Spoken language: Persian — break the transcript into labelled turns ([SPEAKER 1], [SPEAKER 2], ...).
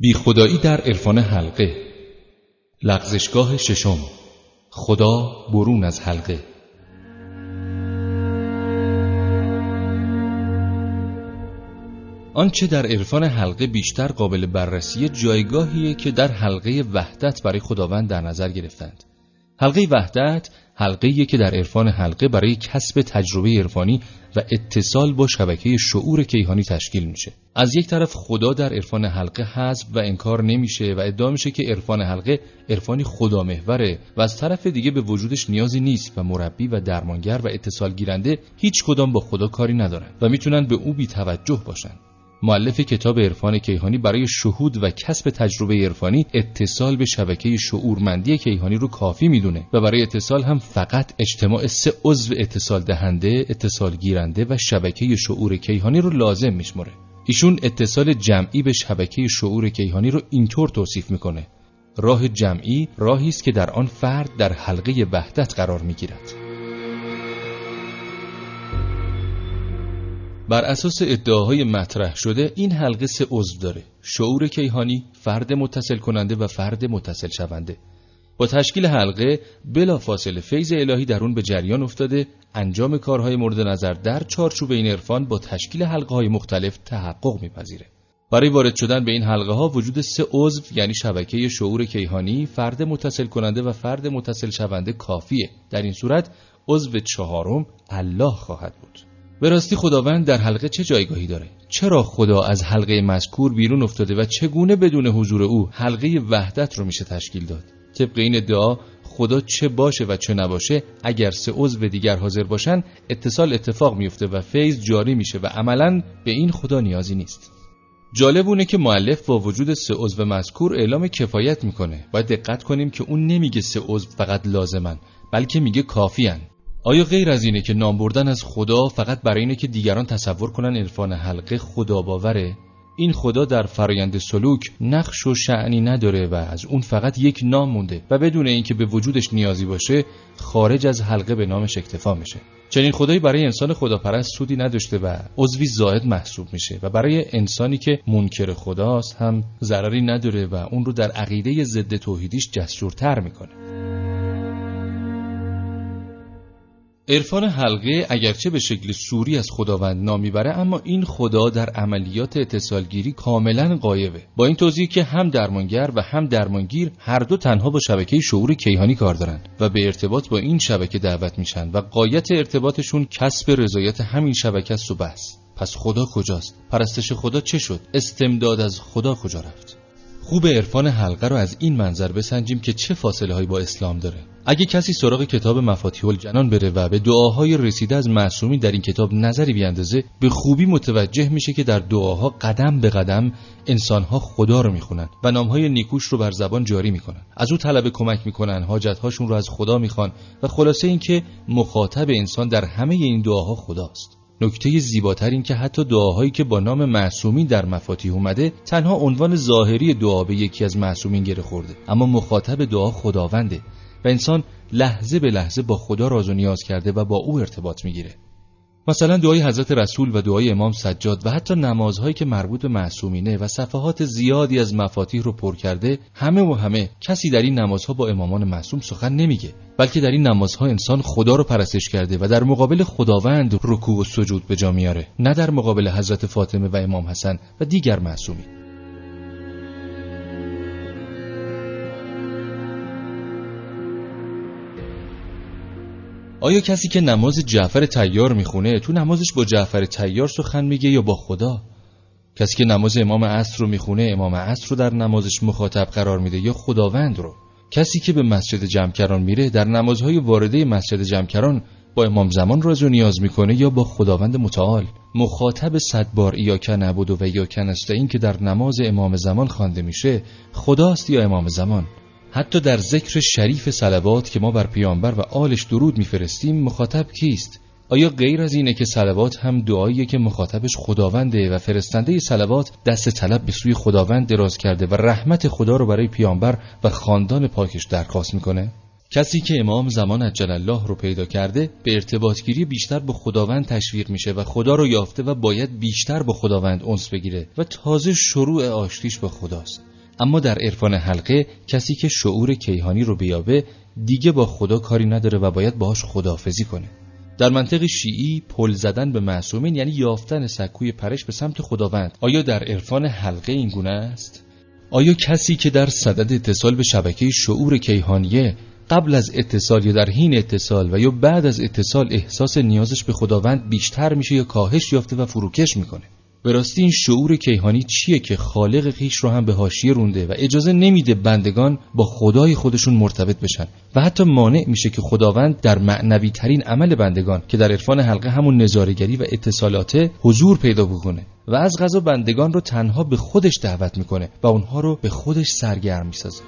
[SPEAKER 1] بی خدایی در عرفان حلقه. لغزشگاه ششم. خدا برون از حلقه. آنچه در عرفان حلقه بیشتر قابل بررسی جایگاهیه که در حلقه وحدت برای خداوند در نظر گرفتند. حلقه وحدت حلقه که در عرفان حلقه برای کسب تجربه عرفانی و اتصال با شبکه شعور کیهانی تشکیل میشه. از یک طرف خدا در عرفان حلقه هست و انکار نمیشه و ادعا میشه که عرفان حلقه عرفانی خدا محوره و از طرف دیگه به وجودش نیازی نیست و مربی و درمانگر و اتصال گیرنده هیچ کدام با خدا کاری ندارن و می‌تونن به او بی توجه باشن. معلف کتاب عرفان کیهانی برای شهود و کسب تجربه عرفانی اتصال به شبکه شعورمندی کیهانی رو کافی می‌دونه و برای اتصال هم فقط اجتماع سه عضو اتصال دهنده، اتصال گیرنده و شبکه شعور کیهانی رو لازم میشمره. ایشون اتصال جمعی به شبکه شعور کیهانی رو اینطور توصیف می‌کنه. راه جمعی راهی است که در آن فرد در حلقه وحدت قرار می‌گیرد. بر اساس ادعاهای مطرح شده این حلقه سه عضو داره. شعور کیهانی فرد متصل کننده و فرد متصل شونده. با تشکیل حلقه بلا فاصله فیض الهی در اون به جریان افتاده. انجام کارهای مورد نظر در چارچوب این عرفان با تشکیل حلقه های مختلف تحقق میپذیره. برای وارد شدن به این حلقه ها وجود سه عضو یعنی شبکه شعور کیهانی فرد متصل کننده و فرد متصل شونده کافیه. در این صورت عضو چهارم الله خواهد بود. به راستی خداوند در حلقه چه جایگاهی داره؟ چرا خدا از حلقه مذکور بیرون افتاده و چگونه بدون حضور او حلقه وحدت رو میشه تشکیل داد؟ طبق این ادعا خدا چه باشه و چه نباشه اگر سه عضو دیگر حاضر باشن اتصال اتفاق میفته و فیض جاری میشه و عملا به این خدا نیازی نیست. جالب اونه که معلف با وجود سه عضو مذکور اعلام کفایت می‌کنه. باید دقت کنیم که اون نمیگه سه عضو فقط لازمن بلکه میگه کافیان آیا غیر از اینه که نام بردن از خدا فقط برای اینه که دیگران تصور کنن عرفان حلقه خدا باوره؟ این خدا در فرایند سلوک نقش و شعنی نداره و از اون فقط یک نام مونده و بدون اینکه به وجودش نیازی باشه خارج از حلقه به نامش اکتفا میشه چنین خدایی برای انسان خداپرست سودی نداشته و عضوی زائد محسوب میشه و برای انسانی که منکر خداست هم ضرری نداره و اون رو در عقیده ضد توحیدیش جسورتر می‌کنه عرفان حلقه اگرچه به شکل سوری از خداوند نام می‌بره اما این خدا در عملیات اتصالگیری کاملا قایبه با این توضیح که هم درمانگر و هم درمانگیر هر دو تنها با شبکه شعور کیهانی کار دارن و به ارتباط با این شبکه دعوت میشن و قایت ارتباطشون کسب رضایت همین شبکه است و بس پس خدا کجاست؟ پرستش خدا چه شد؟ استمداد از خدا کجا رفت؟ خوب عرفان حلقه رو از این منظر بسنجیم که چه فاصله هایی با اسلام داره. اگه کسی سراغ کتاب مفاتیح الجنان بره و به دعاهای رسیده از معصومی در این کتاب نظری بیاندازه به خوبی متوجه میشه که در دعاها قدم به قدم انسانها خدا رو می‌خونن و نامهای نیکوش رو بر زبان جاری می‌کنن. از او طلب کمک می‌کنن حاجتهاشون رو از خدا می‌خوان و خلاصه اینکه مخاطب انسان در همه این دعاها خداست. نکته زیباتر این که حتی دعاهایی که با نام معصومین در مفاتیح اومده تنها عنوان ظاهری دعا به یکی از معصومین گره خورده. اما مخاطب دعا خداونده و انسان لحظه به لحظه با خدا راز و نیاز کرده و با او ارتباط می‌گیره. مثلا دعای حضرت رسول و دعای امام سجاد و حتی نمازهایی که مربوط به معصومینه و صفحات زیادی از مفاتیح رو پر کرده همه و همه کسی در این نمازها با امامان معصوم سخن نمیگه بلکه در این نمازها انسان خدا رو پرستش کرده و در مقابل خداوند رکوع و سجود به جا میاره نه در مقابل حضرت فاطمه و امام حسن و دیگر معصومین. آیا کسی که نماز جعفر تیار می‌خونه تو نمازش با جعفر تیار سخن میگه یا با خدا؟ کسی که نماز امام عصر رو می‌خونه امام عصر رو در نمازش مخاطب قرار میده یا خداوند رو؟ کسی که به مسجد جمکران میره در نمازهای وارده مسجد جمکران با امام زمان راز و نیاز می‌کنه یا با خداوند متعال؟ مخاطب صد بار ایاک نبود و ایاک این که در نماز امام زمان خوانده میشه خداست یا امام زمان؟ حتی در ذکر شریف سلوات که ما بر پیامبر و آلش درود میفرستیم مخاطب کیست؟ آیا غیر از اینه که سلوات هم دعاییه که مخاطبش خداونده و فرستنده سلوات دست طلب به سوی خداوند دراز کرده و رحمت خدا رو برای پیامبر و خاندان پاکش درخواست می‌کنه؟ کسی که امام زمان عجل الله رو پیدا کرده به ارتباطگیری بیشتر با خداوند تشویق میشه و خدا رو یافته و باید بیشتر با خداوند انس بگیره و تازه شروع آشتیش با خداست. اما در عرفان حلقه کسی که شعور کیهانی رو بیابه دیگه با خدا کاری نداره و باید باهاش خداحافظی کنه. در منطق شیعی پل زدن به معصومین یعنی یافتن سکوی پرش به سمت خداوند. آیا در عرفان حلقه این گونه است؟ آیا کسی که در صدد اتصال به شبکه شعور کیهانیه قبل از اتصال یا در حین اتصال و یا بعد از اتصال احساس نیازش به خداوند بیشتر میشه یا کاهش یافته و فروکش می‌کنه؟ به راستی این شعور کیهانی چیه که خالق خیش رو هم به حاشیه رونده و اجازه نمیده بندگان با خدای خودشون مرتبط بشن؟ و حتی مانع میشه که خداوند در معنوی ترین عمل بندگان که در عرفان حلقه همون نظارگری و اتصالاته حضور پیدا بکنه و از غذا بندگان رو تنها به خودش دعوت می‌کنه و اونها رو به خودش سرگرم می‌سازه.